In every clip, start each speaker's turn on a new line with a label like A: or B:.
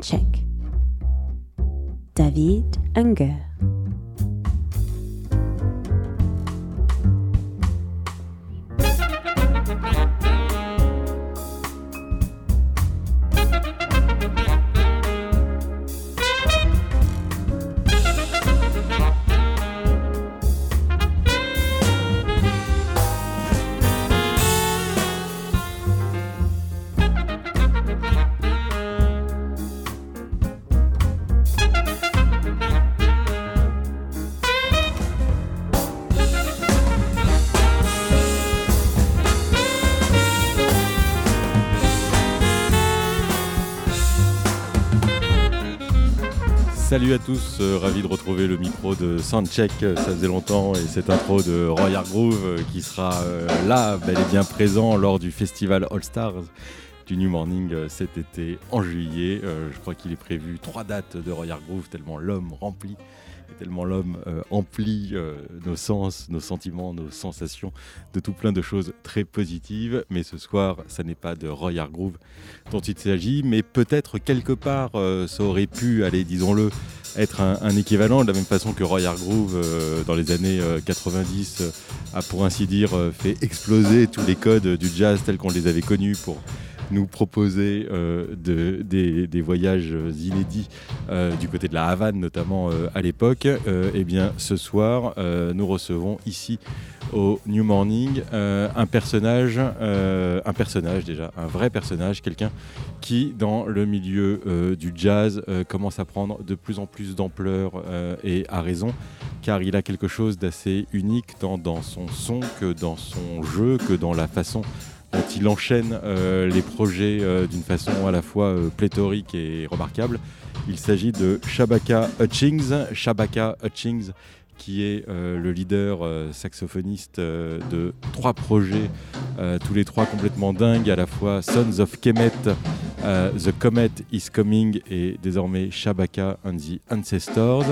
A: Soundcheck. David Unger.
B: Salut à tous, euh, ravi de retrouver le micro de Soundcheck. Ça faisait longtemps et cette intro de Royal Groove euh, qui sera euh, là, bel et bien présent lors du festival All Stars du New Morning cet été en juillet. je crois qu'il est prévu trois dates de Royal Groove tellement l'homme remplit tellement l'homme euh, emplit euh, nos sens, nos sentiments, nos sensations de tout plein de choses très positives. Mais ce soir, ça n'est pas de Roy Hargrove dont il s'agit, mais peut-être quelque part, euh, ça aurait pu, aller, disons-le, être un, équivalent, de la même façon que Roy Hargrove, dans les années 90, a pour ainsi dire fait exploser tous les codes du jazz tels qu'on les avait connus pour nous proposer euh, des, voyages inédits euh, du côté de la Havane, notamment euh, à l'époque, eh bien, ce soir, nous recevons ici au New Morning un personnage, un personnage déjà, un vrai personnage, quelqu'un qui, dans le milieu du jazz, commence à prendre de plus en plus d'ampleur et à raison, car il a quelque chose d'assez unique tant dans son son que dans son jeu, que dans la façon dont il enchaîne euh, les projets euh, d'une façon à la fois euh, pléthorique et remarquable. Il s'agit de Shabaka Hutchings. Shabaka Hutchings qui est le leader saxophoniste de trois projets, tous les trois complètement dingues, à la fois Sons of Kemet, The Comet is Coming et désormais Shabaka and the Ancestors.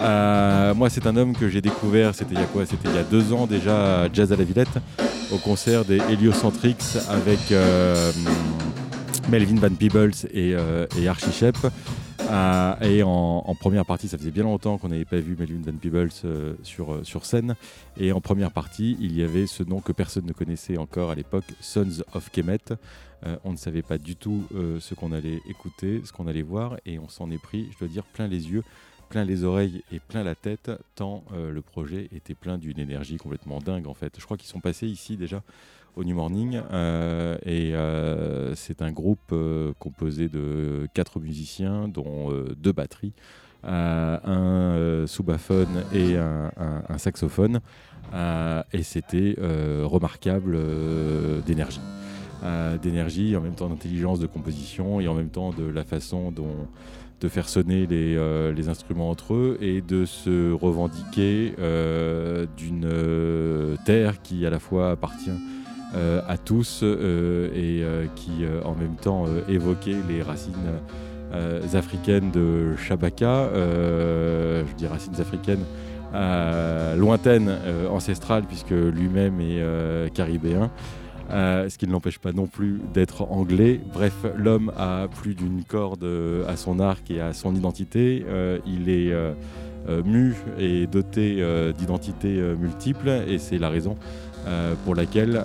B: Moi, c'est un homme que j'ai découvert, c'était il y a quoi? C'était il y a deux ans déjà Jazz à la Villette, au concert des Heliocentrics avec euh, Melvin Van Peebles et, euh, Archie Shep. Euh, et en, première partie, ça faisait bien longtemps qu'on n'avait pas vu Melvin Van Peebles sur scène. Et en première partie, il y avait ce nom que personne ne connaissait encore à l'époque, Sons of Kemet. on ne savait pas du tout ce qu'on allait écouter, ce qu'on allait voir, et on s'en est pris, je dois dire, plein les yeux plein les oreilles et plein la tête, tant euh, le projet était plein d'une énergie complètement dingue en fait. Je crois qu'ils sont passés ici déjà au New Morning euh, et euh, c'est un groupe composé de quatre musiciens dont deux batteries, un soubaphone et un, un saxophone et c'était remarquable d'énergie. d'énergie, en même temps d'intelligence de composition et en même temps de la façon dont de faire sonner euh, les, instruments entre eux et de se revendiquer euh, d'une euh, terre qui à la fois appartient à tous et qui en même temps évoquait les racines africaines de Shabaka, je dis racines africaines lointaines, ancestrales, puisque lui-même est caribéen. Euh, ce qui ne l'empêche pas non plus d'être anglais. Bref, l'homme a plus d'une corde euh, à son arc et à son identité. Euh, il est mu et doté d'identités multiples et c'est la raison pour laquelle,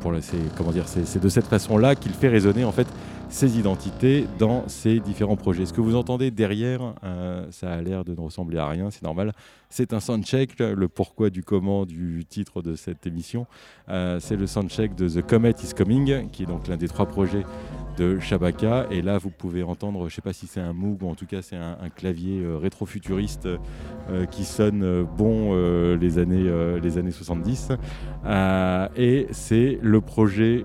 B: comment dire, c'est de cette façon-là qu'il fait résonner en fait ses identités dans ses différents projets. Ce que vous entendez derrière, ça a l'air de ne ressembler à rien, c'est normal. C'est un soundcheck, le pourquoi du comment du titre de cette émission. Euh, c'est le soundcheck de The Comet is Coming, qui est donc l'un des trois projets de Shabaka. Et là, vous pouvez entendre, je ne sais pas si c'est un Moog ou en tout cas c'est un, clavier euh, rétro-futuriste euh, qui sonne bon les, années, les années 70. et c'est le projet,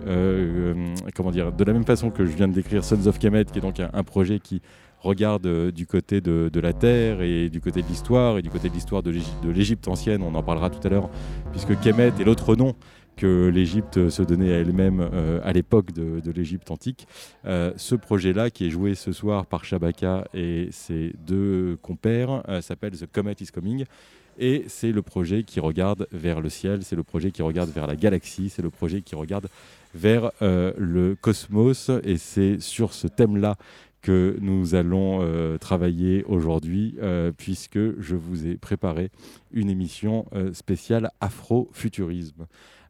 B: comment dire, de la même façon que je viens de décrire Sons of Kemet, qui est donc un projet qui regarde euh, du côté de, la terre et du côté de l'histoire et du côté de l'histoire de l'Égypte ancienne, on en parlera tout à l'heure, puisque Kemet est l'autre nom que l'Égypte se donnait à elle-même euh, à l'époque de, l'Égypte antique. Euh, ce projet-là, qui est joué ce soir par Shabaka et ses deux compères, s'appelle The Comet is Coming. Et c'est le projet qui regarde vers le ciel, c'est le projet qui regarde vers la galaxie, c'est le projet qui regarde vers le cosmos. Et c'est sur ce thème-là que nous allons euh, travailler aujourd'hui, euh, puisque je vous ai préparé une émission spéciale Afrofuturisme.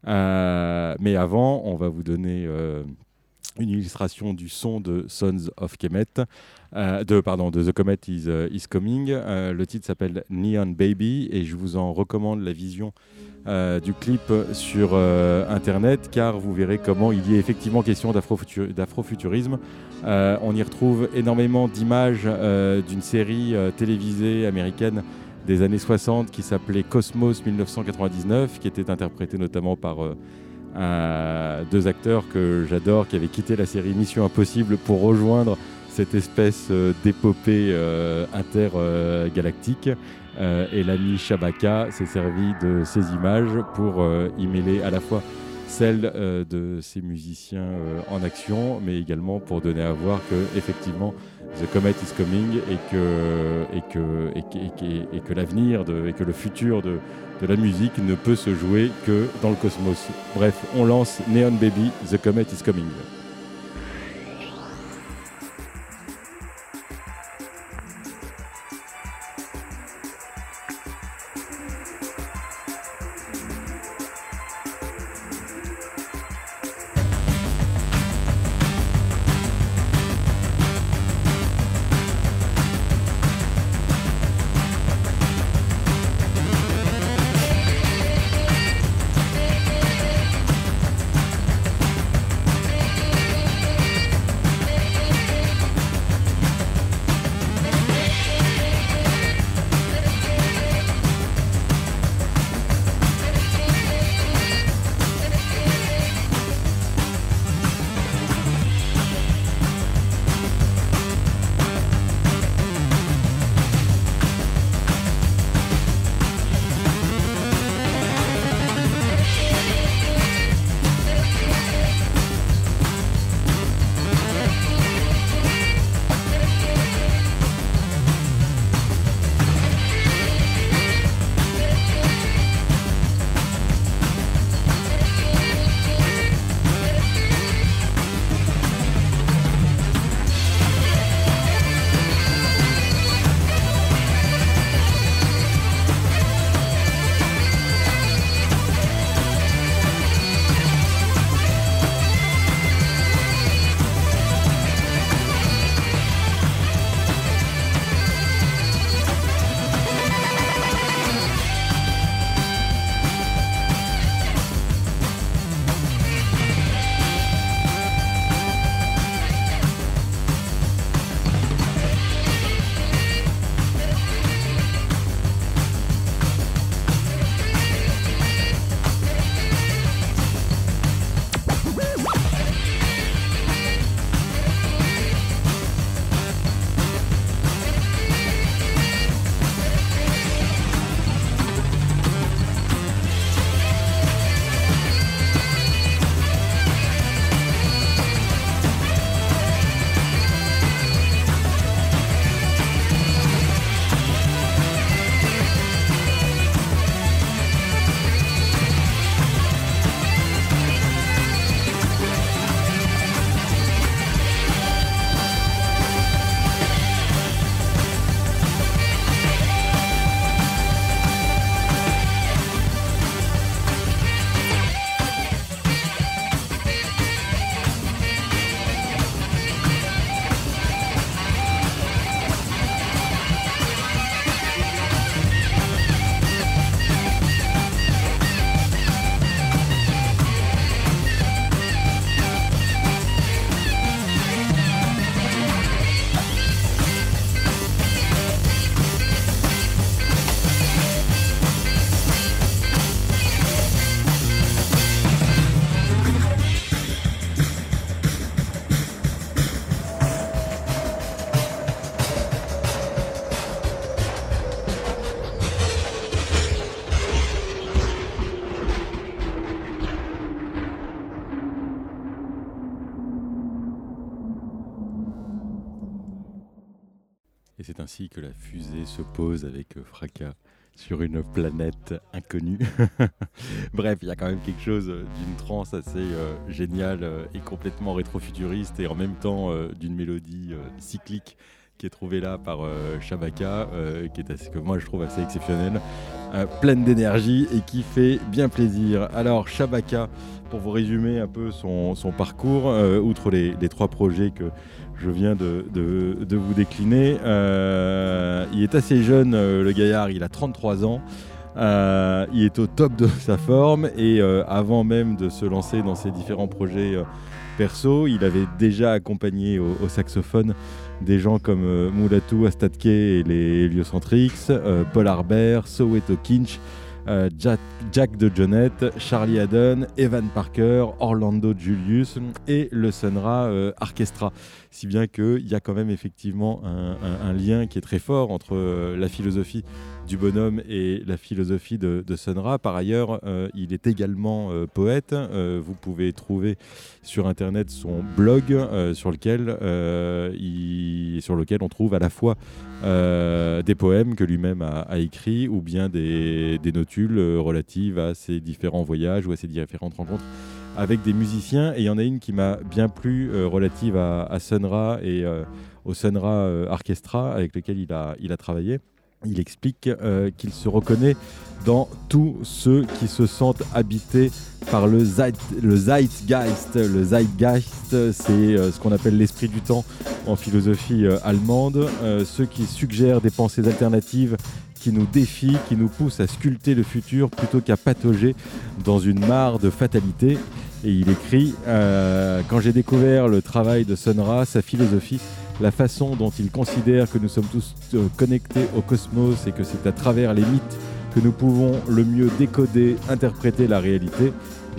B: mais avant, on va vous donner une illustration du son de Sons of Kemet, euh, de, pardon, de The Comet is, euh, is Coming. Euh, le titre s'appelle Neon Baby et je vous en recommande la vision du clip sur Internet car vous verrez comment il y est effectivement question d'afrofuturisme. on y retrouve énormément d'images d'une série télévisée américaine des années 60 qui s'appelait Cosmos 1999, qui était interprétée notamment par deux acteurs que j'adore qui avaient quitté la série Mission Impossible pour rejoindre cette espèce euh, d'épopée euh, intergalactique. Euh, et l'ami Shabaka s'est servi de ces images pour y mêler à la fois celle de ces musiciens en action, mais également pour donner à voir que effectivement The Comet is coming et que, et que, et et que l'avenir et que le futur de, de la musique ne peut se jouer que dans le cosmos. Bref, on lance Neon Baby, The Comet is Coming. Que la fusée se pose avec fracas sur une planète inconnue. Bref, il y a quand même quelque chose d'une trance assez euh, géniale euh, et complètement rétro-futuriste et en même temps euh, d'une mélodie cyclique qui est trouvée là par Shabaka, qui est assez, que moi je trouve assez exceptionnelle, pleine d'énergie et qui fait bien plaisir. Alors Shabaka, pour vous résumer un peu son, parcours, outre les, trois projets que je viens de, vous décliner. Euh, il est assez jeune, euh, le gaillard, il a 33 ans. Euh, il est au top de sa forme et avant même de se lancer dans ses différents projets perso, il avait déjà accompagné au, saxophone des gens comme Moulatou Astatke et les Heliocentrix, Paul Harbert, Soweto Kinch, Jack, de Jonette, Charlie Haddon, Evan Parker, Orlando Julius et le Sunra Orchestra. Si bien qu'il y a quand même effectivement un, lien qui est très fort entre euh, la philosophie du bonhomme et la philosophie de, Sunra. Par ailleurs, euh, il est également euh, poète. Vous pouvez trouver sur internet son blog sur, lequel, il, sur lequel on trouve à la fois des poèmes que lui-même a, écrits ou bien des, notules relatives à ses différents voyages ou à ses différentes rencontres avec des musiciens. Et il y en a une qui m'a bien plu relative à, Sunra et au Sunra Orchestra avec lequel il a, il a travaillé. Il explique euh, qu'il se reconnaît dans tous ceux qui se sentent habités par le, Zeitgeist. Le Zeitgeist, c'est euh, ce qu'on appelle l'esprit du temps en philosophie euh, allemande. ceux qui suggèrent des pensées alternatives qui nous défient, qui nous poussent à sculpter le futur plutôt qu'à patauger dans une mare de fatalité. Et il écrit Quand j'ai découvert le travail de Sonra, sa philosophie, la façon dont il considère que nous sommes tous euh, connectés au cosmos et que c'est à travers les mythes que nous pouvons le mieux décoder, interpréter la réalité,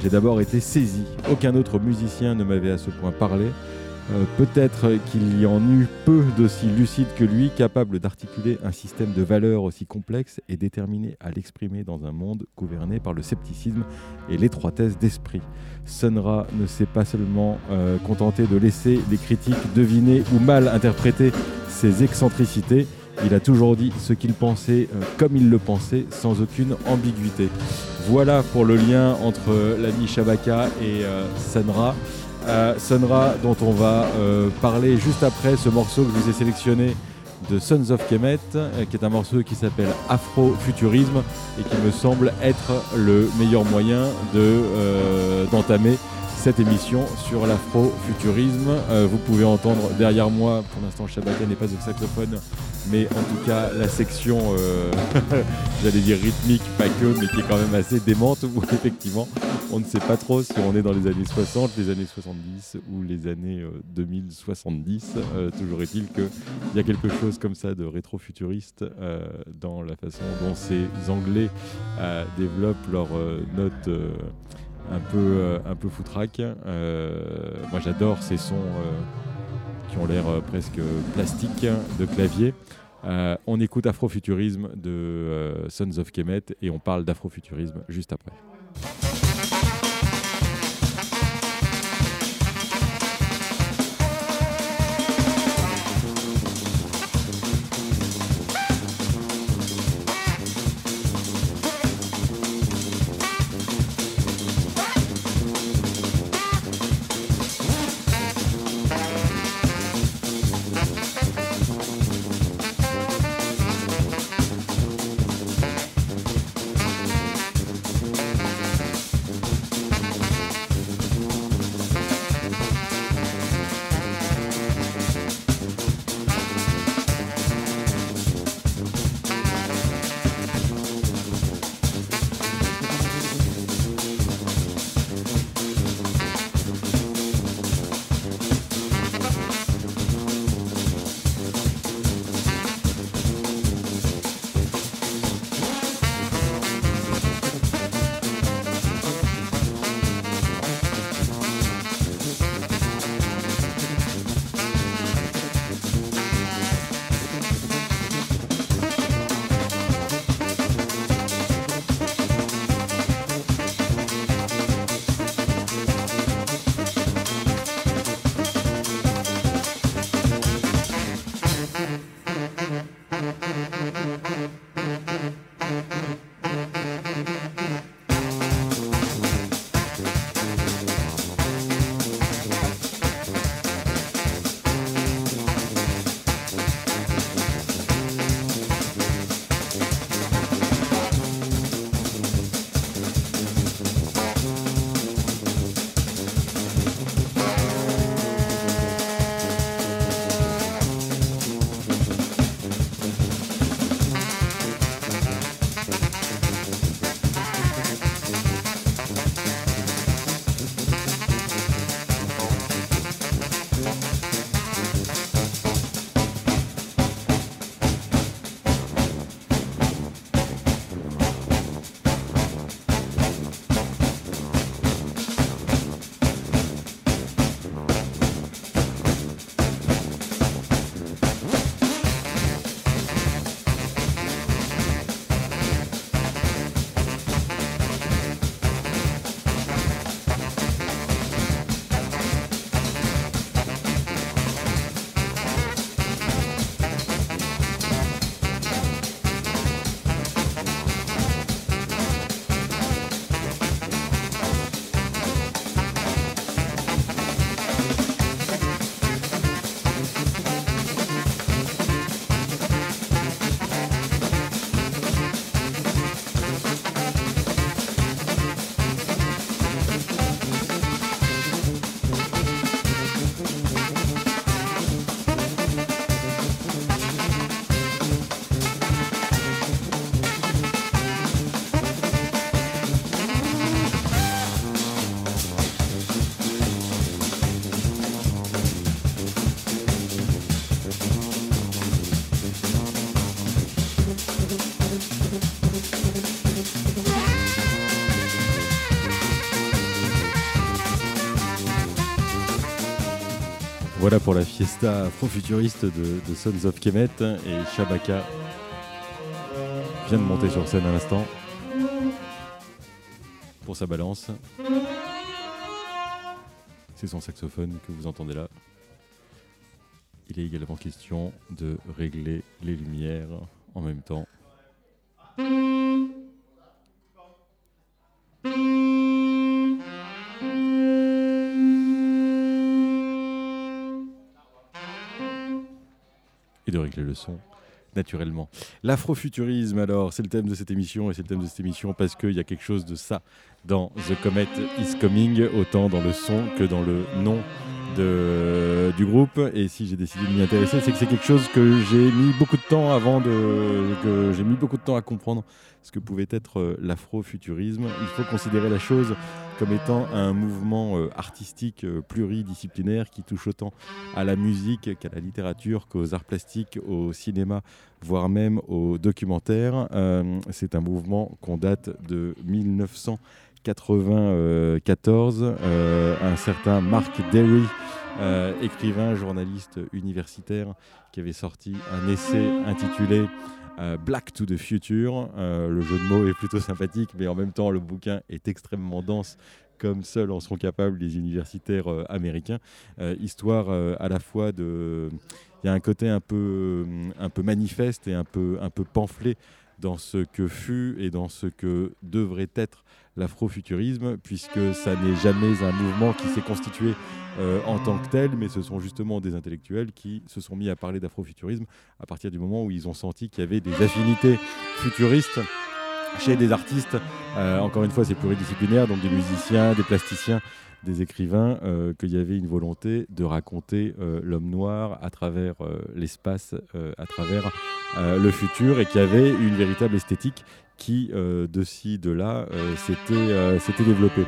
B: j'ai d'abord été saisi. Aucun autre musicien ne m'avait à ce point parlé. Euh, peut-être qu'il y en eut peu d'aussi lucides que lui, capables d'articuler un système de valeurs aussi complexe et déterminé à l'exprimer dans un monde gouverné par le scepticisme et l'étroitesse d'esprit. Sunra ne s'est pas seulement euh, contenté de laisser les critiques deviner ou mal interpréter ses excentricités, il a toujours dit ce qu'il pensait euh, comme il le pensait, sans aucune ambiguïté. Voilà pour le lien entre l'ami Shabaka et Sunra dont on va parler juste après ce morceau que je vous ai sélectionné de Sons of Kemet, euh, qui est un morceau qui s'appelle Afrofuturisme et qui me semble être le meilleur moyen euh, d'entamer cette émission sur l'afrofuturisme. Euh, vous pouvez entendre derrière moi, pour l'instant Shabaka n'est pas au saxophone, mais en tout cas la section, euh, j'allais dire rythmique, pas que, mais qui est quand même assez démente, où effectivement on ne sait pas trop si on est dans les années 60, les années 70 ou les années 2070. Euh, toujours est-il qu'il y a quelque chose comme ça de rétro-futuriste dans la façon dont ces Anglais développent leurs notes un peu, euh, un peu foutraque. Euh, moi j'adore ces sons euh, qui ont l'air presque plastiques de clavier. on écoute Afrofuturisme de Sons of Kemet et on parle d'Afrofuturisme juste après. Voilà pour la fiesta afro-futuriste de, Sons of Kemet et Shabaka vient de monter sur scène à l'instant pour sa balance. C'est son saxophone que vous entendez là. Il est également question de régler les lumières en même temps. Et de régler le son naturellement. L'afrofuturisme, alors, c'est le thème de cette émission, et c'est le thème de cette émission parce qu'il y a quelque chose de ça dans The Comet is Coming, autant dans le son que dans le nom de, du groupe. Et si j'ai décidé de m'y intéresser, c'est que c'est quelque chose que j'ai mis beaucoup de temps avant de. que j'ai mis beaucoup de temps à comprendre ce que pouvait être euh, l'afrofuturisme. Il faut considérer la chose comme étant un mouvement euh, artistique euh, pluridisciplinaire qui touche autant à la musique qu'à la littérature, qu'aux arts plastiques, au cinéma, voire même au documentaire. c'est un mouvement qu'on date de 1900. 94, euh, un certain Mark Derry, euh, écrivain, journaliste universitaire, qui avait sorti un essai intitulé euh, Black to the Future. le jeu de mots est plutôt sympathique, mais en même temps, le bouquin est extrêmement dense comme seuls en sont capables les universitaires américains. histoire à la fois de... Il y a un côté un peu, un peu manifeste et un peu, un peu pamphlet dans ce que fut et dans ce que devrait être l'afrofuturisme, puisque ça n'est jamais un mouvement qui s'est constitué euh, en tant que tel, mais ce sont justement des intellectuels qui se sont mis à parler d'afrofuturisme à partir du moment où ils ont senti qu'il y avait des affinités futuristes chez des artistes. Euh, encore une fois, c'est pluridisciplinaire, donc des musiciens, des plasticiens, des écrivains, euh, qu'il y avait une volonté de raconter l'homme noir à travers l'espace, à travers le futur, et qu'il y avait une véritable esthétique qui, euh, de ci, de là, euh, euh, s'était développé.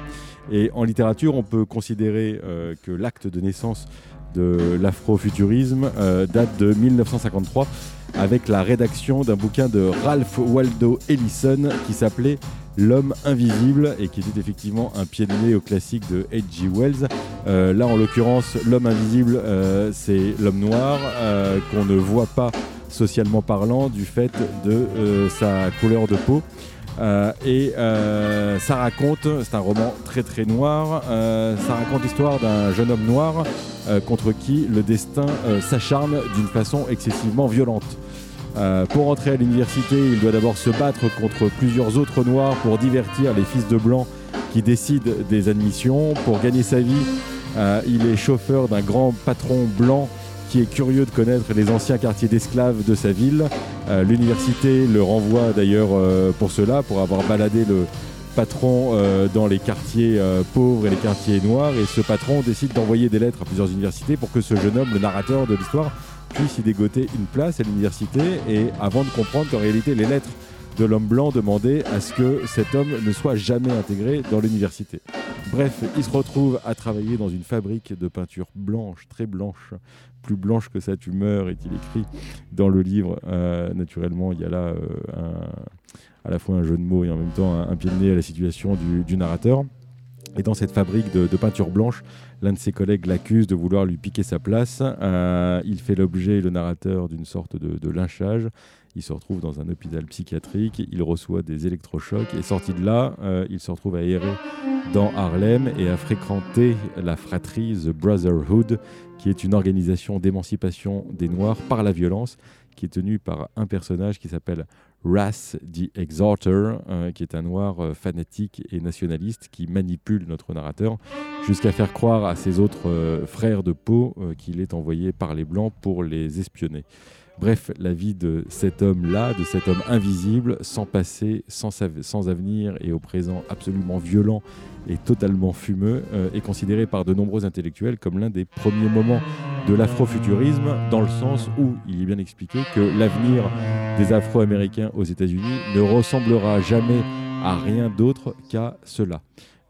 B: Et en littérature, on peut considérer que l'acte de naissance de l'afrofuturisme date de 1953 avec la rédaction d'un bouquin de Ralph Waldo Ellison qui s'appelait L'homme invisible et qui était effectivement un pied de nez au classique de H.G. Wells. là, en l'occurrence, l'homme invisible, c'est l'homme noir qu'on ne voit pas socialement parlant, du fait de euh, sa couleur de peau. Euh, et euh, ça raconte, c'est un roman très très noir, ça raconte l'histoire d'un jeune homme noir contre qui le destin s'acharne d'une façon excessivement violente. pour entrer à l'université, il doit d'abord se battre contre plusieurs autres noirs pour divertir les fils de blancs qui décident des admissions. Pour gagner sa vie, il est chauffeur d'un grand patron blanc est curieux de connaître les anciens quartiers d'esclaves de sa ville. Euh, l'université le renvoie d'ailleurs euh, pour cela, pour avoir baladé le patron euh, dans les quartiers pauvres et les quartiers noirs. Et ce patron décide d'envoyer des lettres à plusieurs universités pour que ce jeune homme, le narrateur de l'histoire, puisse y dégoter une place à l'université. Et avant de comprendre qu'en réalité, les lettres de l'homme blanc demandaient à ce que cet homme ne soit jamais intégré dans l'université. Bref, il se retrouve à travailler dans une fabrique de peinture blanche, très blanche, plus blanche que sa tumeur, est-il écrit dans le livre. Euh, naturellement, il y a là euh, à la fois un jeu de mots et en même temps un, pied de nez à la situation du, narrateur. Et dans cette fabrique de, peinture blanche, l'un de ses collègues l'accuse de vouloir lui piquer sa place. Euh, il fait l'objet, le narrateur, d'une sorte de, lynchage. Il se retrouve dans un hôpital psychiatrique, il reçoit des électrochocs et sorti de là, il se retrouve à errer dans Harlem et à fréquenter la fratrie The Brotherhood qui est une organisation d'émancipation des Noirs par la violence, qui est tenue par un personnage qui s'appelle Ras the Exhorter, euh, qui est un noir euh, fanatique et nationaliste qui manipule notre narrateur jusqu'à faire croire à ses autres euh, frères de peau qu'il est envoyé par les Blancs pour les espionner. Bref, la vie de cet homme-là, de cet homme invisible, sans passé, sans, avenir et au présent absolument violent et totalement fumeux, euh, est considéré par de nombreux intellectuels comme l'un des premiers moments de l'afrofuturisme, dans le sens où il est bien expliqué que l'avenir des Afro-Américains aux États-Unis ne ressemblera jamais à rien d'autre qu'à cela.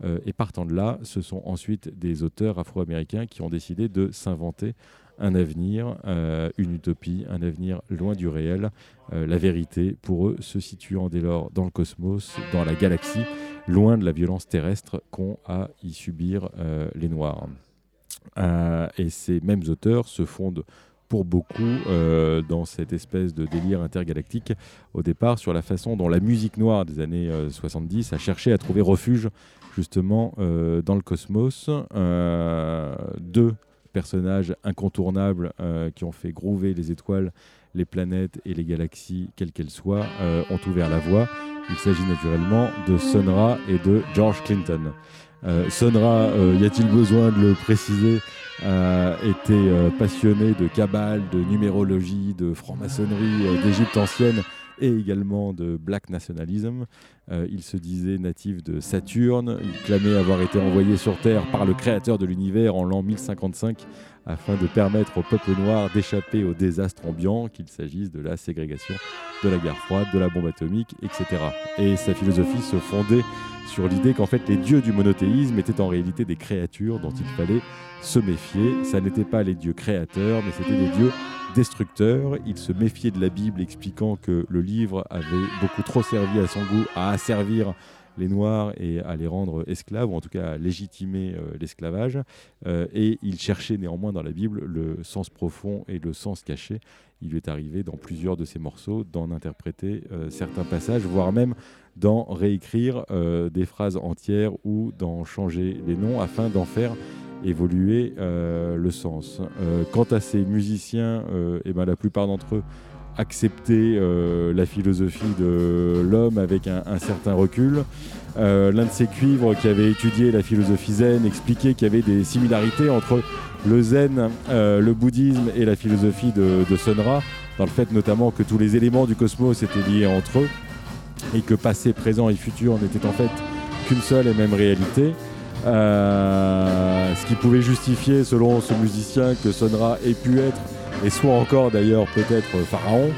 B: Euh, et partant de là, ce sont ensuite des auteurs afro-américains qui ont décidé de s'inventer un avenir, euh, une utopie, un avenir loin du réel, la vérité, pour eux, se situant dès lors dans le cosmos, dans la galaxie, loin de la violence terrestre qu'ont à y subir euh, les Noirs. et ces mêmes auteurs se fondent pour beaucoup euh, dans cette espèce de délire intergalactique au départ sur la façon dont la musique noire des années 70 a cherché à trouver refuge justement dans le cosmos. deux personnages incontournables qui ont fait groover les étoiles les planètes et les galaxies, quelles qu'elles soient, euh, ont ouvert la voie. Il s'agit naturellement de Sonra et de George Clinton. Euh, Sonra, euh, y a-t-il besoin de le préciser, était passionné de cabale, de numérologie, de franc-maçonnerie d'Égypte ancienne et également de black nationalism. il se disait natif de Saturne. Il clamait avoir été envoyé sur Terre par le créateur de l'univers en l'an 1055 afin de permettre au peuple noir d'échapper au désastre ambiant, qu'il s'agisse de la ségrégation, de la guerre froide, de la bombe atomique, etc. Et sa philosophie se fondait sur l'idée qu'en fait les dieux du monothéisme étaient en réalité des créatures dont il fallait se méfier. Ça n'était pas les dieux créateurs, mais c'était des dieux destructeurs. Il se méfiait de la Bible, expliquant que le livre avait beaucoup trop servi à son goût à asservir les Noirs et à les rendre esclaves, ou en tout cas à légitimer euh, l'esclavage. Euh, et il cherchait néanmoins dans la Bible le sens profond et le sens caché. Il lui est arrivé dans plusieurs de ses morceaux d'en interpréter euh, certains passages, voire même d'en réécrire des phrases entières ou d'en changer les noms afin d'en faire évoluer le sens. quant à ces musiciens, et eh ben, la plupart d'entre eux accepter euh, la philosophie de l'homme avec un, certain recul. Euh, l'un de ces cuivres qui avait étudié la philosophie zen expliquait qu'il y avait des similarités entre le zen, euh, le bouddhisme et la philosophie de, de Sun-Ra, dans le fait notamment que tous les éléments du cosmos étaient liés entre eux et que passé, présent et futur n'étaient en fait qu'une seule et même réalité. ce qui pouvait justifier, selon ce musicien, que Sonra ait pu être et soit encore d'ailleurs peut-être Pharaon.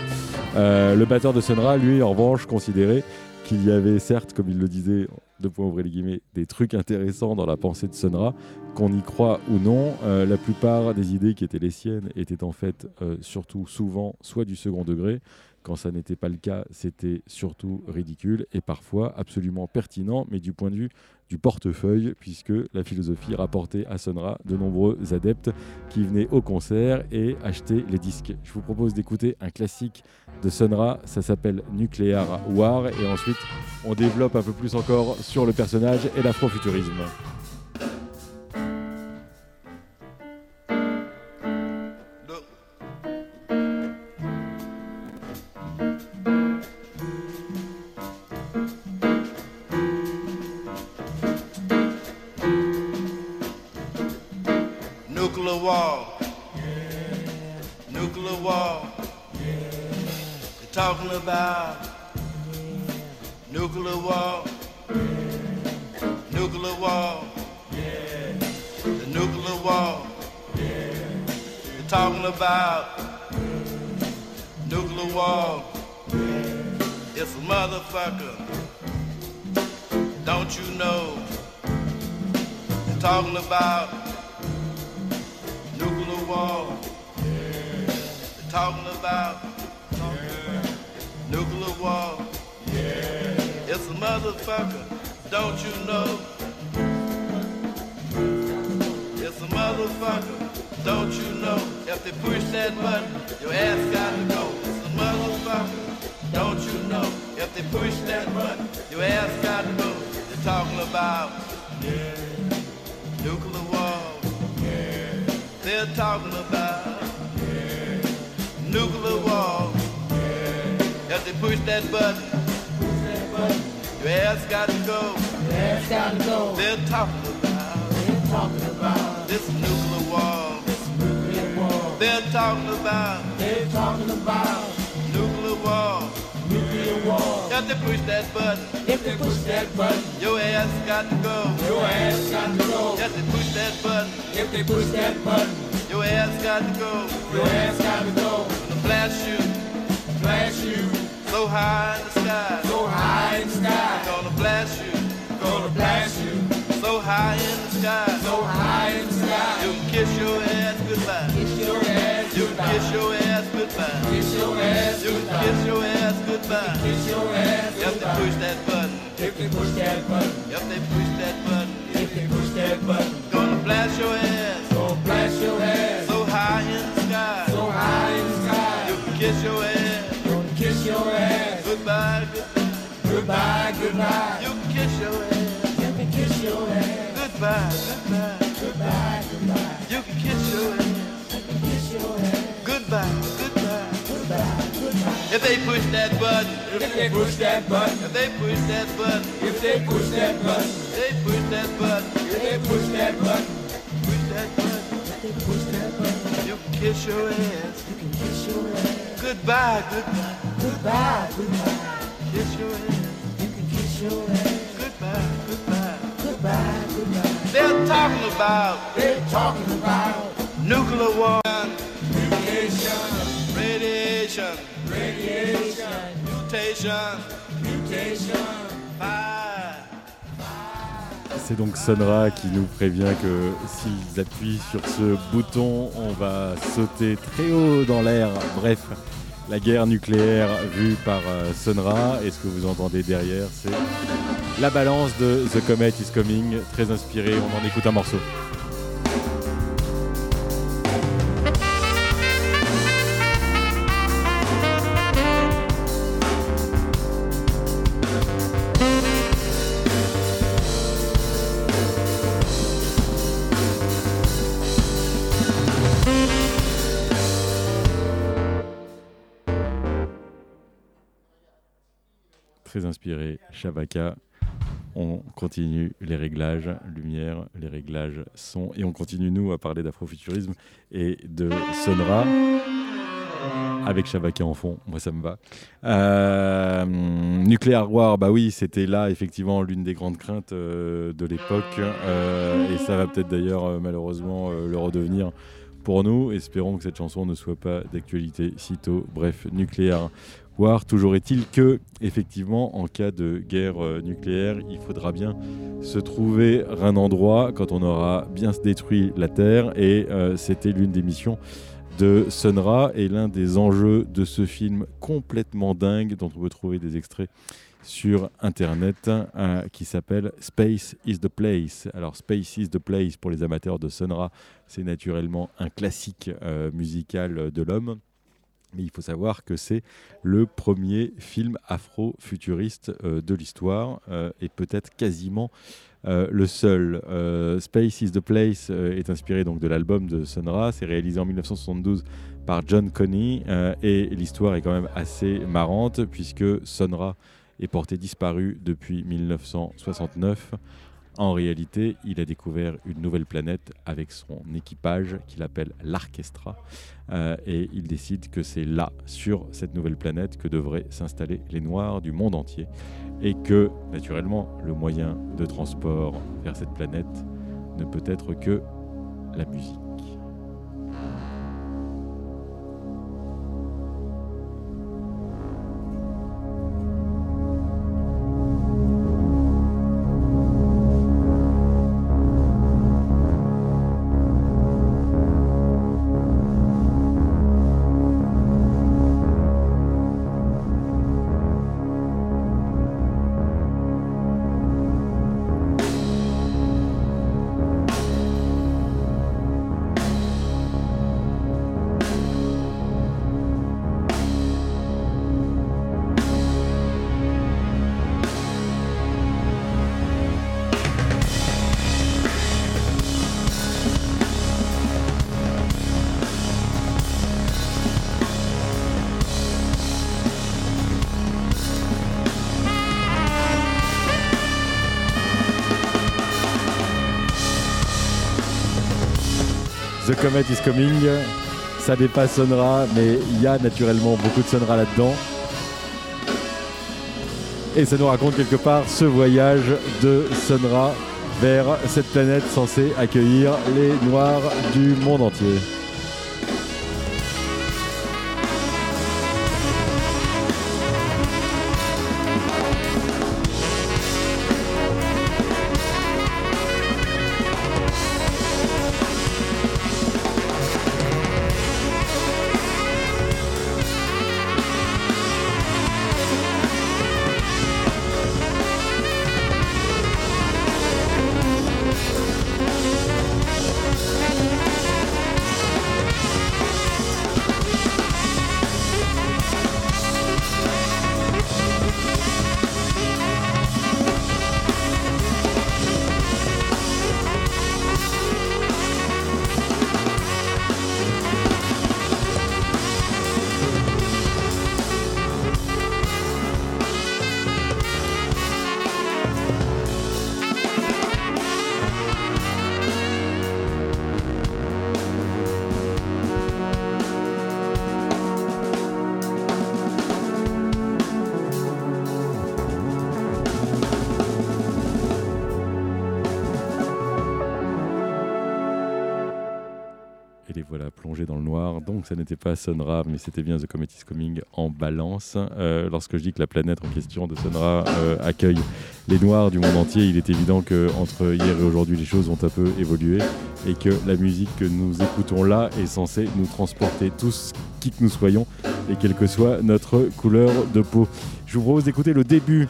B: Euh, le batteur de Sonra, lui, en revanche, considérait qu'il y avait certes, comme il le disait, de points ouvrir guillemets, des trucs intéressants dans la pensée de Sonra, qu'on y croit ou non. Euh, la plupart des idées qui étaient les siennes étaient en fait euh, surtout souvent soit du second degré, quand ça n'était pas le cas, c'était surtout ridicule et parfois absolument pertinent, mais du point de vue du portefeuille, puisque la philosophie rapportait à Sonra de nombreux adeptes qui venaient au concert et achetaient les disques. Je vous propose d'écouter un classique de Sonra, ça s'appelle Nuclear War, et ensuite on développe un peu plus encore sur le personnage et l'afrofuturisme.
A: talking about nuclear war, nuclear war, the nuclear war. They're talking about nuclear war. It's a motherfucker. Don't you know? They're talking about nuclear war. They're talking about wall. Yeah. It's a motherfucker, don't you know? It's a motherfucker, don't you know? If they push that button, your ass gotta go. It's a motherfucker, don't you know? If they push that button, your ass gotta go. They're talking about yeah. nuclear war. Yeah. They're talking about to push that button. Push that button. Your ass got to go. Your ass got to go. They're talking about. They're talking about this nuclear war. This nuclear war. They're talking about. They're talking about nuclear war. Nuclear war. If they push that button.
C: If they push that button. Your ass got to go. Your ass got to go.
A: If they push that button.
C: If they push that button.
A: Your ass got to go. Your ass got to go. Flash you. blast you. So high in the sky. So high in the sky. Gonna blast you. Gonna blast you. So high in the sky. So high in the sky. You can kiss your ass goodbye. Kiss your ass you goodbye. Kiss your ass goodbye. Kiss your ass you goodbye. Kiss your ass goodbye. Kiss your ass goodbye. If they push that button.
C: If they push that button. yep they push that button.
A: If they push that button. Gonna blast your ass. Goodbye, goodbye.
C: You can kiss your ass.
A: You can kiss your ass.
C: Goodbye, goodbye.
A: Goodbye, goodbye.
C: You can kiss your ass.
A: You can kiss your ass.
C: Goodbye, goodbye.
A: Goodbye, goodbye. If they push that button. If they push that button. If they push that button. If they push that button. They push that button. If they push that button. Push that button. They push that button. You can kiss your ass. You can kiss your ass. Goodbye, goodbye. Goodbye, goodbye.
C: They're talking about
A: They're talking about
C: nuclear war,
A: mutation,
C: radiation,
A: radiation,
C: mutation,
A: mutation.
C: fire.
B: C'est donc Sonra qui nous prévient que s'ils appuient sur ce bouton, on va sauter très haut dans l'air. Bref, la guerre nucléaire vue par euh, Sonra. Et ce que vous entendez derrière, c'est la balance de The Comet is Coming, très inspiré. On en écoute un morceau. Inspiré, Shabaka. On continue les réglages, lumière, les réglages son, et on continue nous à parler d'afrofuturisme et de Sonra avec Shabaka en fond. Moi, ça me va. Euh, Nuclear War, bah oui, c'était là effectivement l'une des grandes craintes euh, de l'époque, euh, et ça va peut-être d'ailleurs malheureusement le redevenir pour nous. Espérons que cette chanson ne soit pas d'actualité sitôt. Bref, Nuclear War. Toujours est-il que, effectivement, en cas de guerre euh, nucléaire, il faudra bien se trouver un endroit quand on aura bien détruit la Terre. Et euh, c'était l'une des missions de Sunra et l'un des enjeux de ce film complètement dingue dont on peut trouver des extraits sur internet euh, qui s'appelle Space is the Place. Alors Space is the Place pour les amateurs de Sunra, c'est naturellement un classique musical de l'homme. Mais il faut savoir que c'est le premier film afro-futuriste euh, de l'histoire euh, et peut-être quasiment euh, le seul. Space is the Place est inspiré donc de l'album de Sonra. C'est réalisé en 1972 par John Coney euh, et l'histoire est quand même assez marrante puisque Sonra est porté disparu depuis 1969. En réalité, il a découvert une nouvelle planète avec son équipage qu'il appelle l'Archestra. Euh, et il décide que c'est là, sur cette nouvelle planète, que devraient s'installer les Noirs du monde entier. Et que, naturellement, le moyen de transport vers cette planète ne peut être que la musique. The Comet is Coming, ça dépasse Sonra, mais il y a naturellement beaucoup de Sonra là-dedans. Et ça nous raconte quelque part ce voyage de Sonra vers cette planète censée accueillir les Noirs du monde entier. Donc ça n'était pas Sonra, mais c'était bien The Comet is Coming en balance. Euh, lorsque je dis que la planète en question de Sonra euh, accueille les noirs du monde entier, il est évident que entre hier et aujourd'hui, les choses ont un peu évolué et que la musique que nous écoutons là est censée nous transporter tous, qui que nous soyons, et quelle que soit notre couleur de peau. Je vous propose d'écouter le début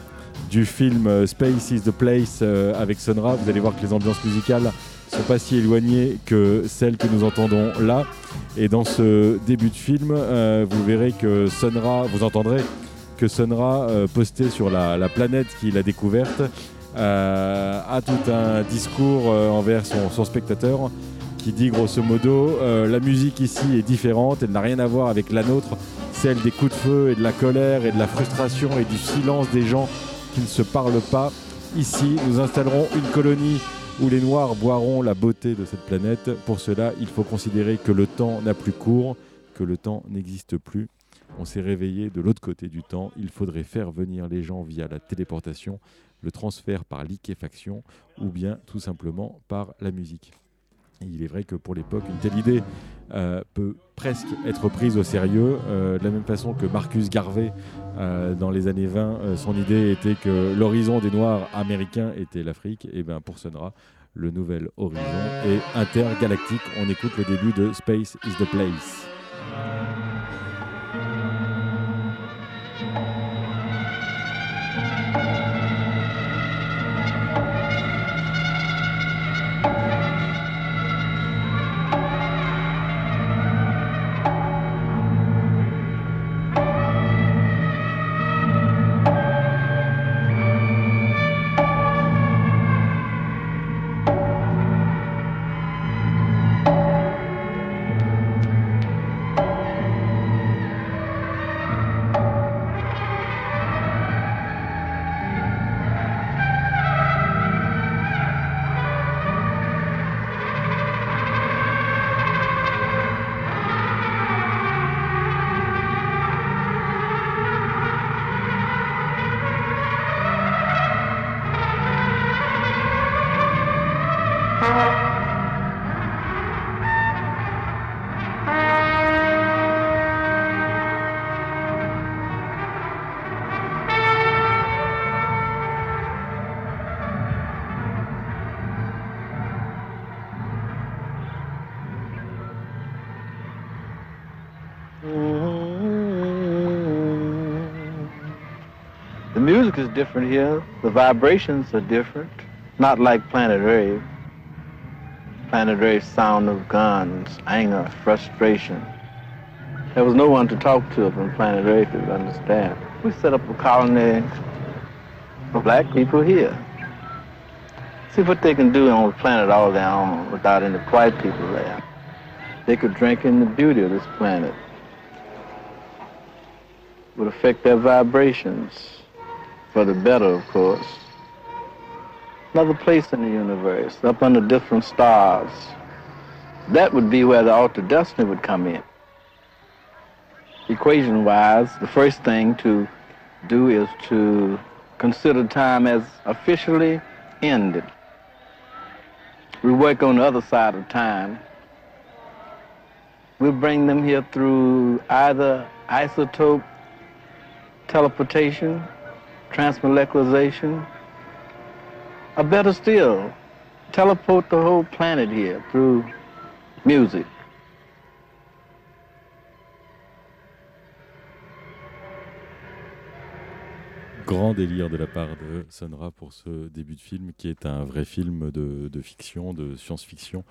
B: du film euh, Space is the Place avec Sonra. Vous allez voir que les ambiances musicales sont pas si éloignées que celles que nous entendons là. Et dans ce début de film, euh, vous verrez que Sonra, vous entendrez que Sonra, euh, posté sur la, la planète qu'il a découverte, euh, a tout un discours euh, envers son, son spectateur qui dit grosso modo euh, la musique ici est différente, elle n'a rien à voir avec la nôtre, celle des coups de feu et de la colère et de la frustration et du silence des gens qui ne se parlent pas. Ici, nous installerons une colonie où les Noirs boiront la beauté de cette planète. Pour cela, il faut considérer que le temps n'a plus cours, que le temps n'existe plus. On s'est réveillé de l'autre côté du temps. Il faudrait faire venir les gens via la téléportation, le transfert par liquéfaction ou bien tout simplement par la musique. Il est vrai que pour l'époque, une telle idée euh, peut presque être prise au sérieux, euh, de la même façon que Marcus Garvey, euh, dans les années 20, euh, son idée était que l'horizon des Noirs américains était l'Afrique. Et bien pour Sonra, le nouvel horizon est intergalactique. On écoute le début de Space is the Place.
D: Music is different here. The vibrations are different. Not like Planet Rave. Planet Rave's sound of guns, anger, frustration. There was no one to talk to from Planet Rave to understand. We set up a colony for black people here. See what they can do on the planet all their own without any white people there. They could drink in the beauty of this planet. Would affect their vibrations for the better, of course. Another place in the universe, up under different stars. That would be where the altered destiny would come in. Equation wise, the first thing to do is to consider time as officially ended. We work on the other side of time. We'll bring them here through either isotope teleportation, transmolecularization, or better still, teleport the whole planet here through music.
B: Grand délire de la part de Sonra pour ce début de film qui est un vrai film de, de fiction, de science-fiction,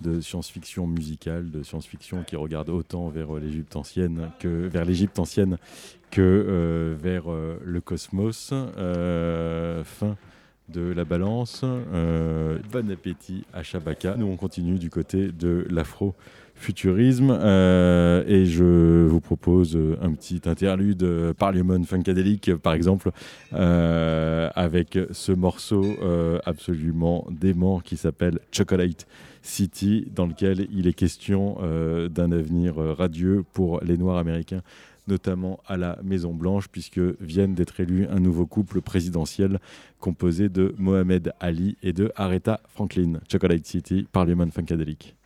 B: de science-fiction musicale, de science-fiction qui regarde autant vers l'Égypte ancienne que vers l'Égypte ancienne que euh, vers euh, le cosmos. Euh, fin de la balance. Euh, bon appétit à Shabaka. Nous on continue du côté de l'afro futurisme euh, et je vous propose euh, un petit interlude euh, Parliament Funkadelic par exemple avec ce morceau absolument dément qui s'appelle Chocolate City dans lequel il est question d'un avenir radieux pour les Noirs américains notamment à la Maison Blanche puisque viennent d'être élus un nouveau couple présidentiel composé de Mohamed Ali et de Aretha Franklin. Chocolate City Parliament Funkadelic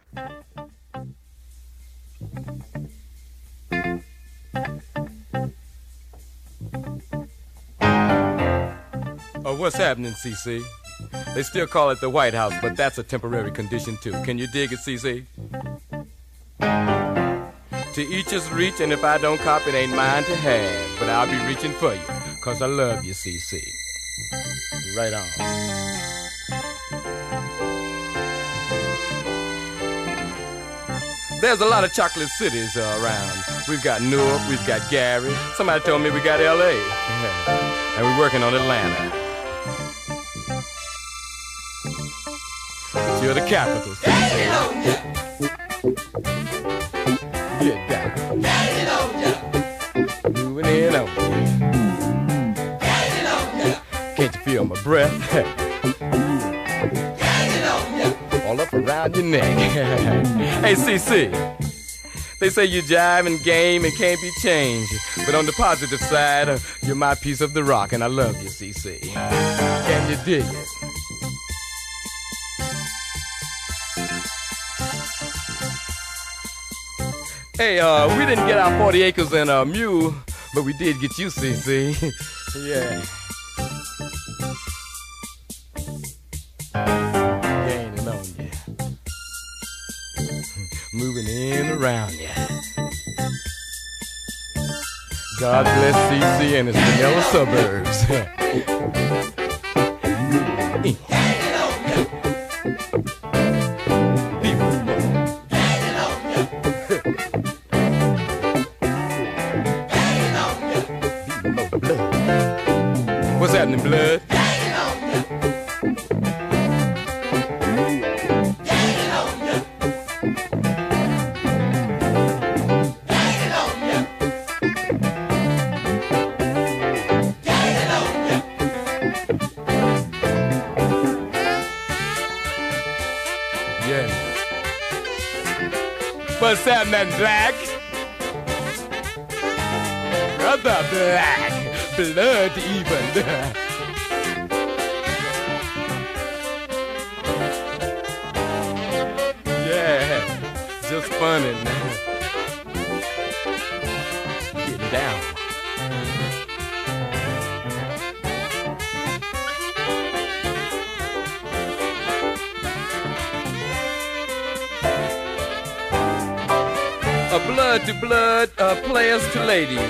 B: Oh,
E: what's happening, CC? They still call it the White House, but that's a temporary condition too. Can you dig it, CC? To each his reach, and if I don't cop, it ain't mine to have. But I'll be reaching for you, cause I love you, CC. Right on. There's a lot of chocolate cities uh, around. We've got Newark, we've got Gary. Somebody told me we got LA. and we're working on Atlanta. You're the capital. Get down. Moving in on. Can't you feel my breath? Around your neck. hey, CC. They say you jive and game and can't be changed. But on the positive side, uh, you're my piece of the rock, and I love you, CC. Can you dig it? Hey, uh, we didn't get our 40 acres and a mule, but we did get you, CC. yeah. God bless CC and its vanilla suburbs. What's happening, blood? Black? Brother black, blood even. to ladies.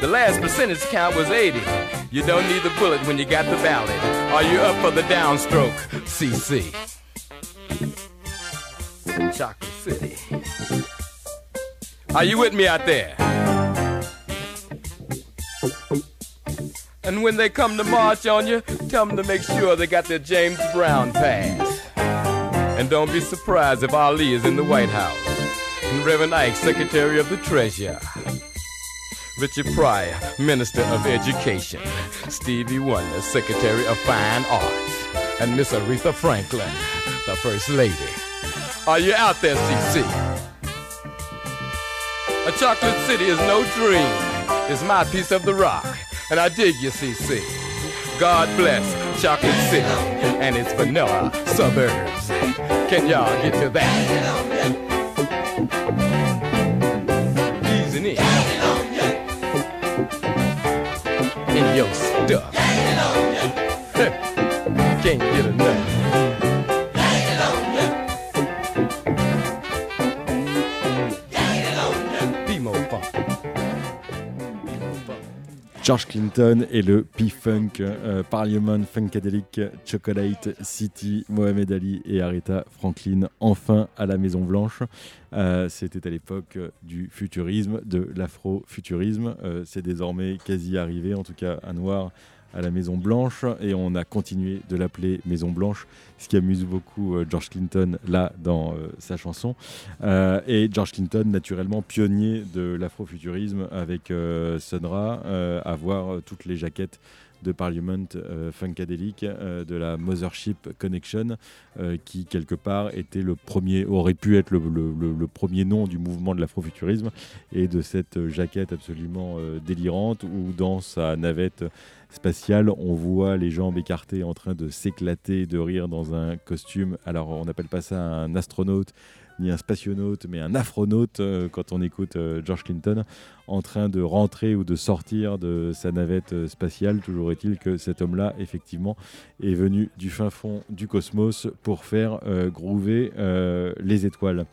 E: The last percentage count was 80. You don't need the bullet when you got the ballot. Are you up for the downstroke? CC. Chocolate City. Are you with me out there? And when they come to march on you, tell them to make sure they got their James Brown pass. And don't be surprised if Ali is in the White House. And Reverend Ike, Secretary of the Treasury. Richard Pryor, Minister of Education. Stevie Wonder, Secretary of Fine Arts. And Miss Aretha Franklin, the First Lady. Are you out there, CC? A chocolate city is no dream. It's my piece of the rock. And I dig you, CC. God bless Chocolate City and its vanilla suburbs. Can y'all get to that?
B: George Clinton et le P-Funk, euh, Parliament Funkadelic, Chocolate City, Mohamed Ali et Aretha Franklin, enfin à la Maison Blanche. Euh, C'était à l'époque du futurisme, de l'afro-futurisme. Euh, C'est désormais quasi arrivé, en tout cas à Noir, à la Maison Blanche, et on a continué de l'appeler Maison Blanche, ce qui amuse beaucoup euh, George Clinton là dans euh, sa chanson. Euh, et George Clinton, naturellement pionnier de l'afrofuturisme avec Sun Ra, euh, à voir toutes les jaquettes de Parliament euh, Funkadelic, euh, de la Mothership Connection, euh, qui quelque part était le premier, aurait pu être le, premier nom du mouvement de l'afrofuturisme, et de cette jaquette absolument délirante où dans sa navette spatiale, on voit les jambes écartées en train de s'éclater de rire dans un costume. Alors on n'appelle pas ça un astronaute, ni un spationaute, mais un afronaute euh, quand on écoute euh, George Clinton en train de rentrer ou de sortir de sa navette euh, spatiale. Toujours est-il que cet homme-là, effectivement, est venu du fin fond du cosmos pour faire euh, groover les étoiles.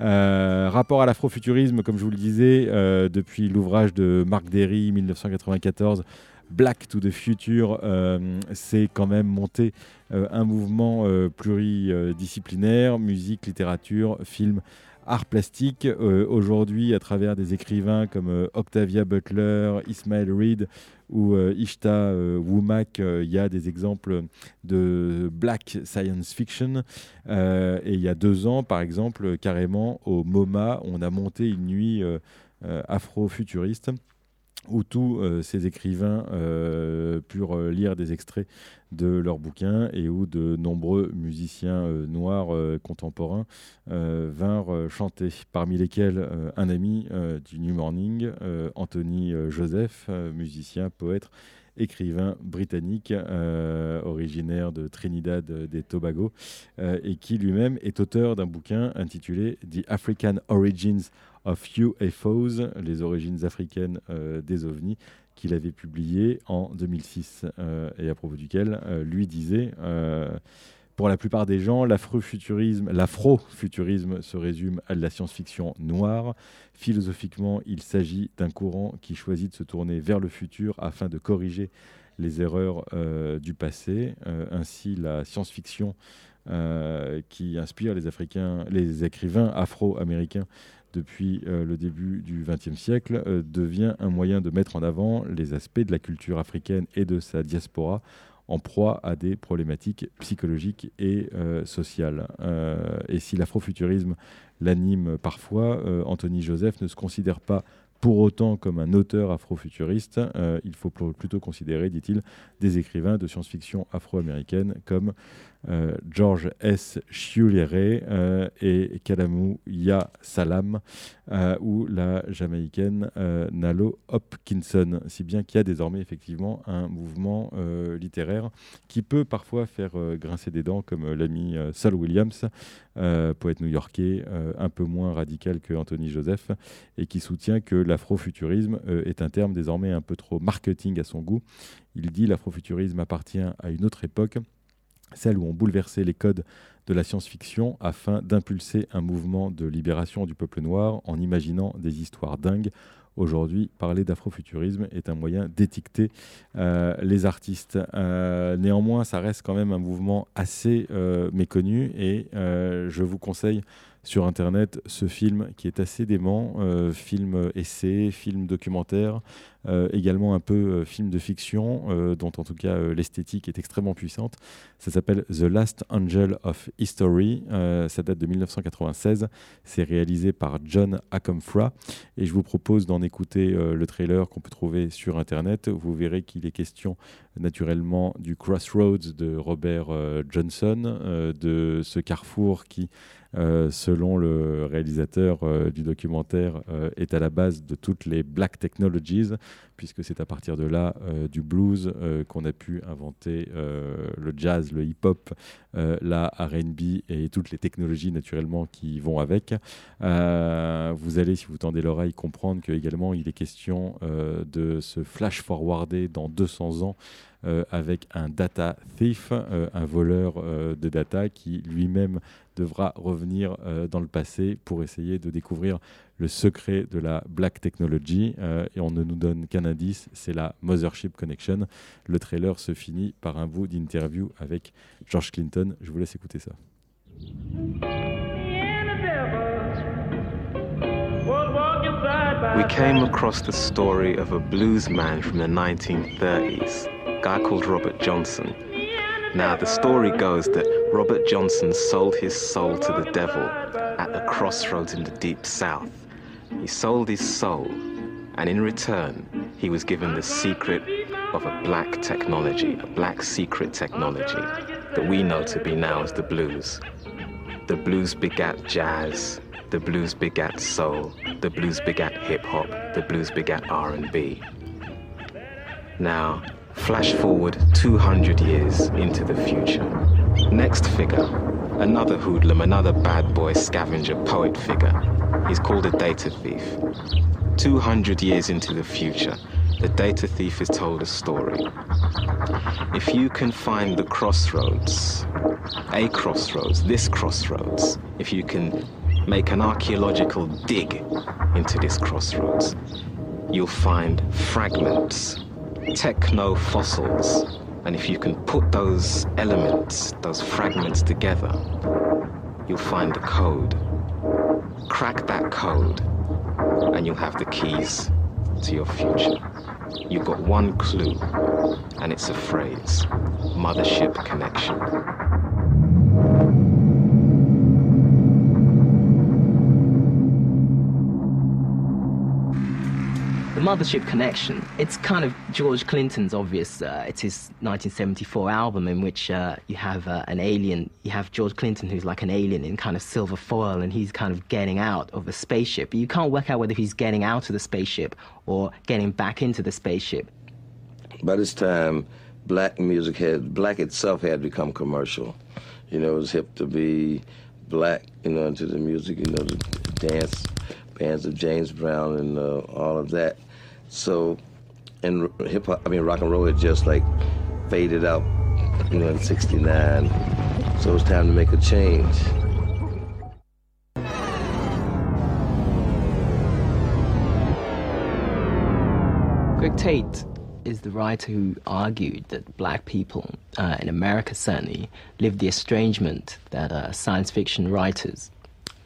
B: Rapport à l'afrofuturisme, comme je vous le disais, depuis l'ouvrage de Mark Derry, 1994, Black to the Future, euh, c'est quand même monté euh, un mouvement euh, pluridisciplinaire, musique, littérature, film, art plastique. Aujourd'hui, à travers des écrivains comme Octavia Butler, Ismail Reed ou Ishta euh, il y a des exemples de black science fiction. Et il y a deux ans, par exemple, carrément au MoMA, on a monté une nuit afro-futuriste où tous euh, ces écrivains euh, purent euh, lire des extraits de leurs bouquins et où de nombreux musiciens noirs contemporains vinrent chanter, parmi lesquels un ami du New Morning, Anthony Joseph, musicien, poète, écrivain britannique originaire de Trinidad des Tobago et qui lui-même est auteur d'un bouquin intitulé The African Origins of UFOs, les origines africaines euh, des ovnis, qu'il avait publié en 2006 euh, et à propos duquel euh, lui disait pour la plupart des gens, l'afrofuturisme, l'afrofuturisme se résume à la science-fiction noire. Philosophiquement, il s'agit d'un courant qui choisit de se tourner vers le futur afin de corriger les erreurs du passé. Ainsi, la science-fiction qui inspire les, Africains, les écrivains afro-américains depuis euh, le début du XXe siècle euh, devient un moyen de mettre en avant les aspects de la culture africaine et de sa diaspora en proie à des problématiques psychologiques et euh, sociales. Et si l'afrofuturisme l'anime parfois, Anthony Joseph ne se considère pas pour autant comme un auteur afrofuturiste. Euh, il faut pl- plutôt considérer, dit-il, des écrivains de science-fiction afro-américaine comme euh, George S. Chiulere euh, et Kalamuya Salam euh, ou la jamaïcaine Nalo Hopkinson. Si bien qu'il y a désormais effectivement un mouvement littéraire qui peut parfois faire grincer des dents, comme l'ami Saul Williams, poète new-yorkais, un peu moins radical que Anthony Joseph, et qui soutient que l'afrofuturisme euh, est un terme désormais un peu trop marketing à son goût. Il dit l'afrofuturisme appartient à une autre époque, celle où on bouleversait les codes de la science-fiction afin d'impulser un mouvement de libération du peuple noir en imaginant des histoires dingues. Aujourd'hui, parler d'afrofuturisme est un moyen d'étiqueter euh, les artistes. Euh, néanmoins, ça reste quand même un mouvement assez méconnu et je vous conseille sur Internet ce film qui est assez dément, euh, film euh, essai, film documentaire, euh, également un peu film de fiction, dont en tout cas l'esthétique est extrêmement puissante. Ça s'appelle The Last Angel of History, ça date de 1996, c'est réalisé par John Akomfra et je vous propose d'en écouter le trailer qu'on peut trouver sur Internet. Vous verrez qu'il est question naturellement du Crossroads de Robert Johnson, de ce carrefour qui selon le réalisateur euh, du documentaire, euh, est à la base de toutes les black technologies, puisque c'est à partir de là euh, du blues euh, qu'on a pu inventer euh, le jazz, le hip-hop, euh, la RB et toutes les technologies naturellement qui vont avec. Euh, vous allez, si vous tendez l'oreille, comprendre que également il est question euh, de se flash-forwarder dans 200 ans euh, avec un data thief, euh, un voleur euh, de data qui lui-même devra revenir euh, dans le passé pour essayer de découvrir le secret de la black technology. Euh, et on ne nous donne qu'un indice, c'est la Mothership Connection. Le trailer se finit par un bout d'interview avec George Clinton. Je vous laisse écouter ça.
F: We came across the story of blues man from the 1930s, a guy Robert Johnson. Now, the story goes that Robert Johnson sold his soul to the devil at a crossroads in the deep south. He sold his soul, and in return, he was given the secret of a black technology, a black secret technology that we know to be now as the blues. The blues begat jazz, the blues begat soul, the blues begat hip hop, the blues begat R&B. Now, flash forward 200 years into the future. Next figure, another hoodlum, another bad boy, scavenger, poet figure. He's called a data thief. 200 years into the future, the data thief is told a story. If you can find the crossroads, a crossroads, this crossroads, if you can make an archaeological dig into this crossroads, you'll find fragments, techno fossils, and if you can put those elements, those fragments together, you'll find the code. Crack that code, and you'll have the keys to your future. You've got one clue, and it's a phrase Mothership Connection.
G: Mothership Connection, it's kind of George Clinton's obvious, uh, it's his 1974 album in which uh, you have uh, an alien, you have George Clinton who's like an alien in kind of silver foil and he's kind of getting out of a spaceship. You can't work out whether he's getting out of the spaceship or getting back into the spaceship.
H: By this time, black music had, black itself had become commercial. You know, it was hip to be black, you know, into the music, you know, the dance bands of James Brown and uh, all of that. So, and hip hop, I mean, rock and roll had just like faded out, you know, in 69. So it was time to make a change.
G: Greg Tate is the writer who argued that black people uh, in America certainly live the estrangement that uh, science fiction writers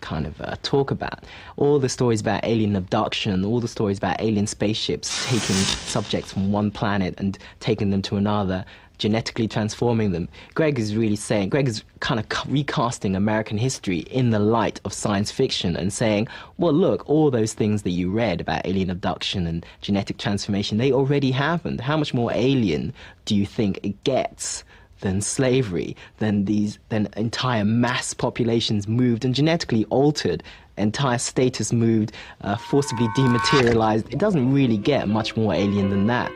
G: kind of uh, talk about. All the stories about alien abduction, all the stories about alien spaceships taking subjects from one planet and taking them to another, genetically transforming them. Greg is really saying, Greg is kind of recasting American history in the light of science fiction and saying, well, look, all those things that you read about alien abduction and genetic transformation, they already happened. How much more alien do you think it gets? Than slavery, than these, than entire mass populations moved and genetically altered, entire status moved, uh, forcibly dematerialized. It doesn't really get much more alien than that.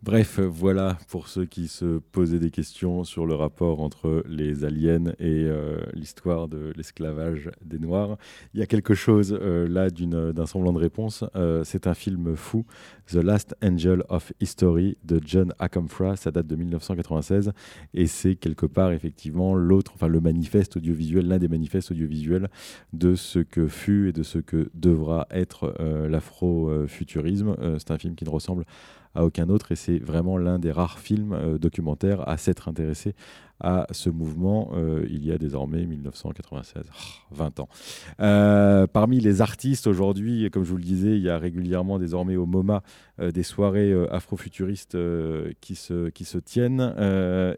B: Bref, voilà pour ceux qui se posaient des questions sur le rapport entre les aliens et euh, l'histoire de l'esclavage des Noirs. Il y a quelque chose euh, là d'un semblant de réponse. Euh, c'est un film fou, The Last Angel of History de John Akamfra. Ça date de 1996 et c'est quelque part effectivement l'autre, enfin le manifeste audiovisuel, l'un des manifestes audiovisuels de ce que fut et de ce que devra être l'afrofuturisme. c'est un film qui ne ressemble à aucun autre. Et c'est vraiment l'un des rares films euh, documentaires à s'être intéressé à ce mouvement euh, il y a désormais 1996, 20 ans. Euh, parmi les artistes aujourd'hui, comme je vous le disais, il y a régulièrement désormais au MoMA des soirées afrofuturistes qui, se, qui se tiennent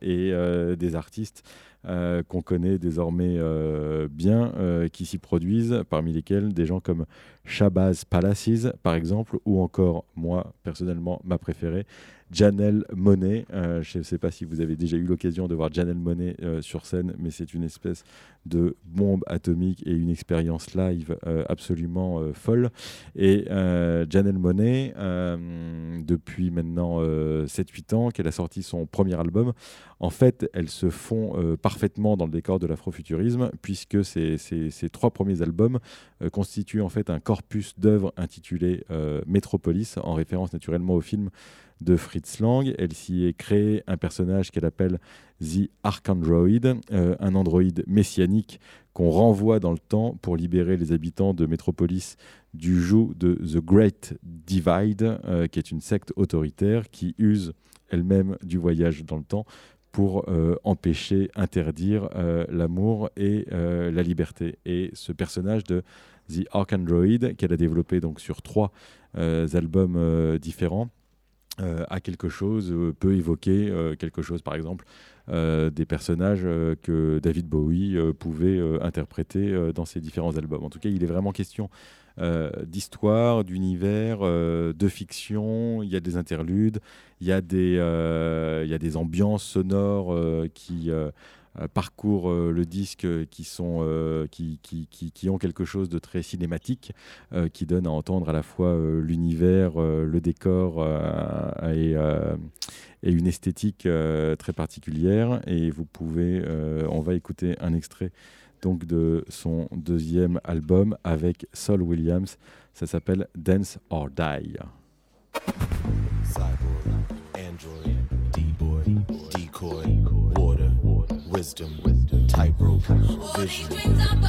B: et des artistes euh, qu'on connaît désormais euh, bien, euh, qui s'y produisent, parmi lesquels des gens comme Shabazz Palaces, par exemple, ou encore, moi, personnellement, ma préférée, Janelle Monet. Euh, je ne sais pas si vous avez déjà eu l'occasion de voir Janelle Monet euh, sur scène, mais c'est une espèce de bombe atomique et une expérience live euh, absolument folle. Et Janelle Monet, depuis maintenant 7-8 ans qu'elle a sorti son premier album, en fait, elle se fond parfaitement dans le décor de l'afrofuturisme, puisque ces, trois premiers albums constituent en fait un corpus d'œuvres intitulé Metropolis, en référence naturellement au film de Fritz Lang. Elle s'y est créé un personnage qu'elle appelle The Archandroid, euh, un androïde messianique qu'on renvoie dans le temps pour libérer les habitants de Métropolis du joug de The Great Divide, euh, qui est une secte autoritaire qui use elle-même du voyage dans le temps pour euh, empêcher, interdire l'amour et la liberté. Et ce personnage de The Archandroid, qu'elle a développé donc sur trois albums différents, euh, à quelque chose, euh, peut évoquer euh, quelque chose, par exemple, des personnages que David Bowie pouvait interpréter dans ses différents albums. En tout cas, il est vraiment question d'histoire, d'univers, de fiction. Il y a des interludes, il y a des, il y a des ambiances sonores qui euh, parcourent euh, le disque euh, qui, sont, euh, qui, qui, qui- ont quelque chose de très cinématique, euh, qui donne à entendre à la fois euh, l'univers, euh, le décor euh, et, euh, une esthétique euh, très particulière. Et vous pouvez, euh, on va écouter un extrait donc de son deuxième album avec Saul Williams. Ça s'appelle Dance or Die.
I: Wisdom, tightrope, vision,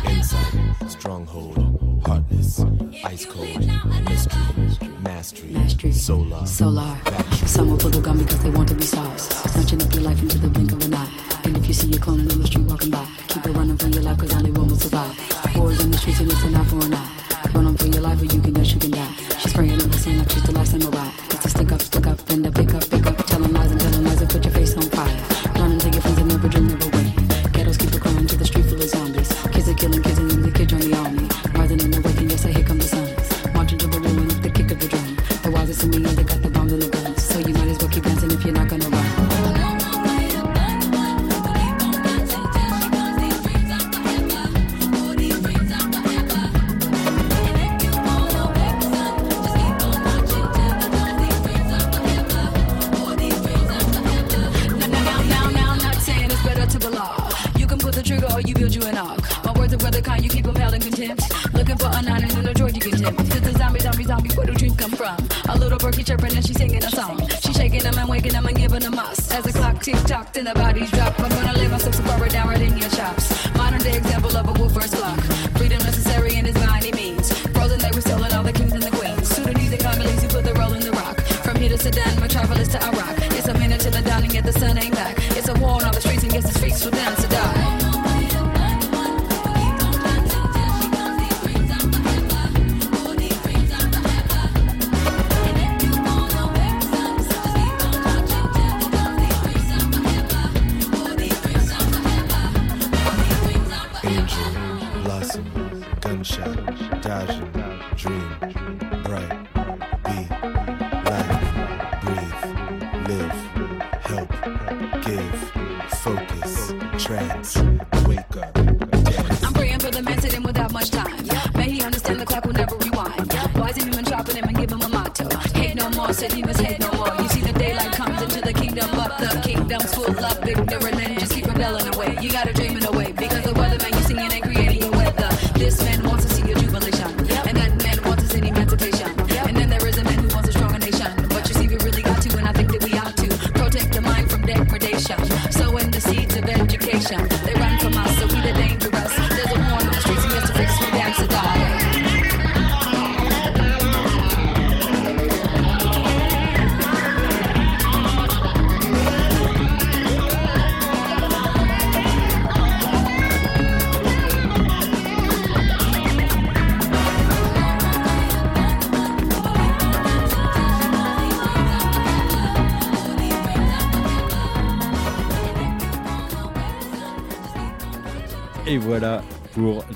I: insight, stronghold, hardness, ice cold, mystery, mastery,
J: Mastery.
I: solar,
J: Solar.
I: factual.
J: Someone pull the gun because they want to be sauced. Snatching up your life into the blink of an eye. And if you see your clone on the street walking by, keep it running for your life because only one will survive. Wars in the streets and it's an eye for an eye. Run on for your life or you can dance, you can die. She's spraying in the scene like she's the last samurai. It's a stick up, stick up, and the pick up,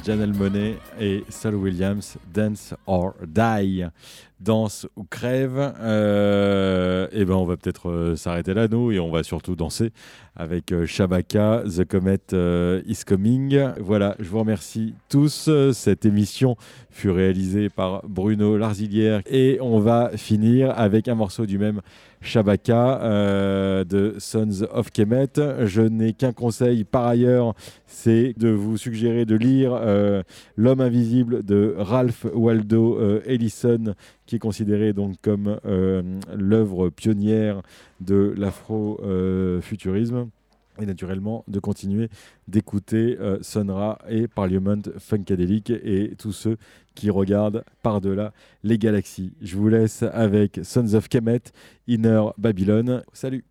B: Janelle Monet et Saul Williams, Dance or Die. Danse ou crève. Euh, et ben on va peut-être euh, s'arrêter là, nous, et on va surtout danser avec euh, Shabaka, The Comet euh, is Coming. Voilà, je vous remercie tous. Cette émission fut réalisée par Bruno Larzilière et on va finir avec un morceau du même Shabaka euh, de Sons of Kemet. Je n'ai qu'un conseil par ailleurs, c'est de vous suggérer de lire euh, L'homme invisible de Ralph Waldo euh, Ellison, qui est considéré donc comme l'œuvre pionnière de l'afro-futurisme. Et naturellement de continuer d'écouter euh, Sonra et Parliament Funkadelic et tous ceux qui regardent par-delà les galaxies. Je vous laisse avec Sons of Kemet, Inner Babylon. Salut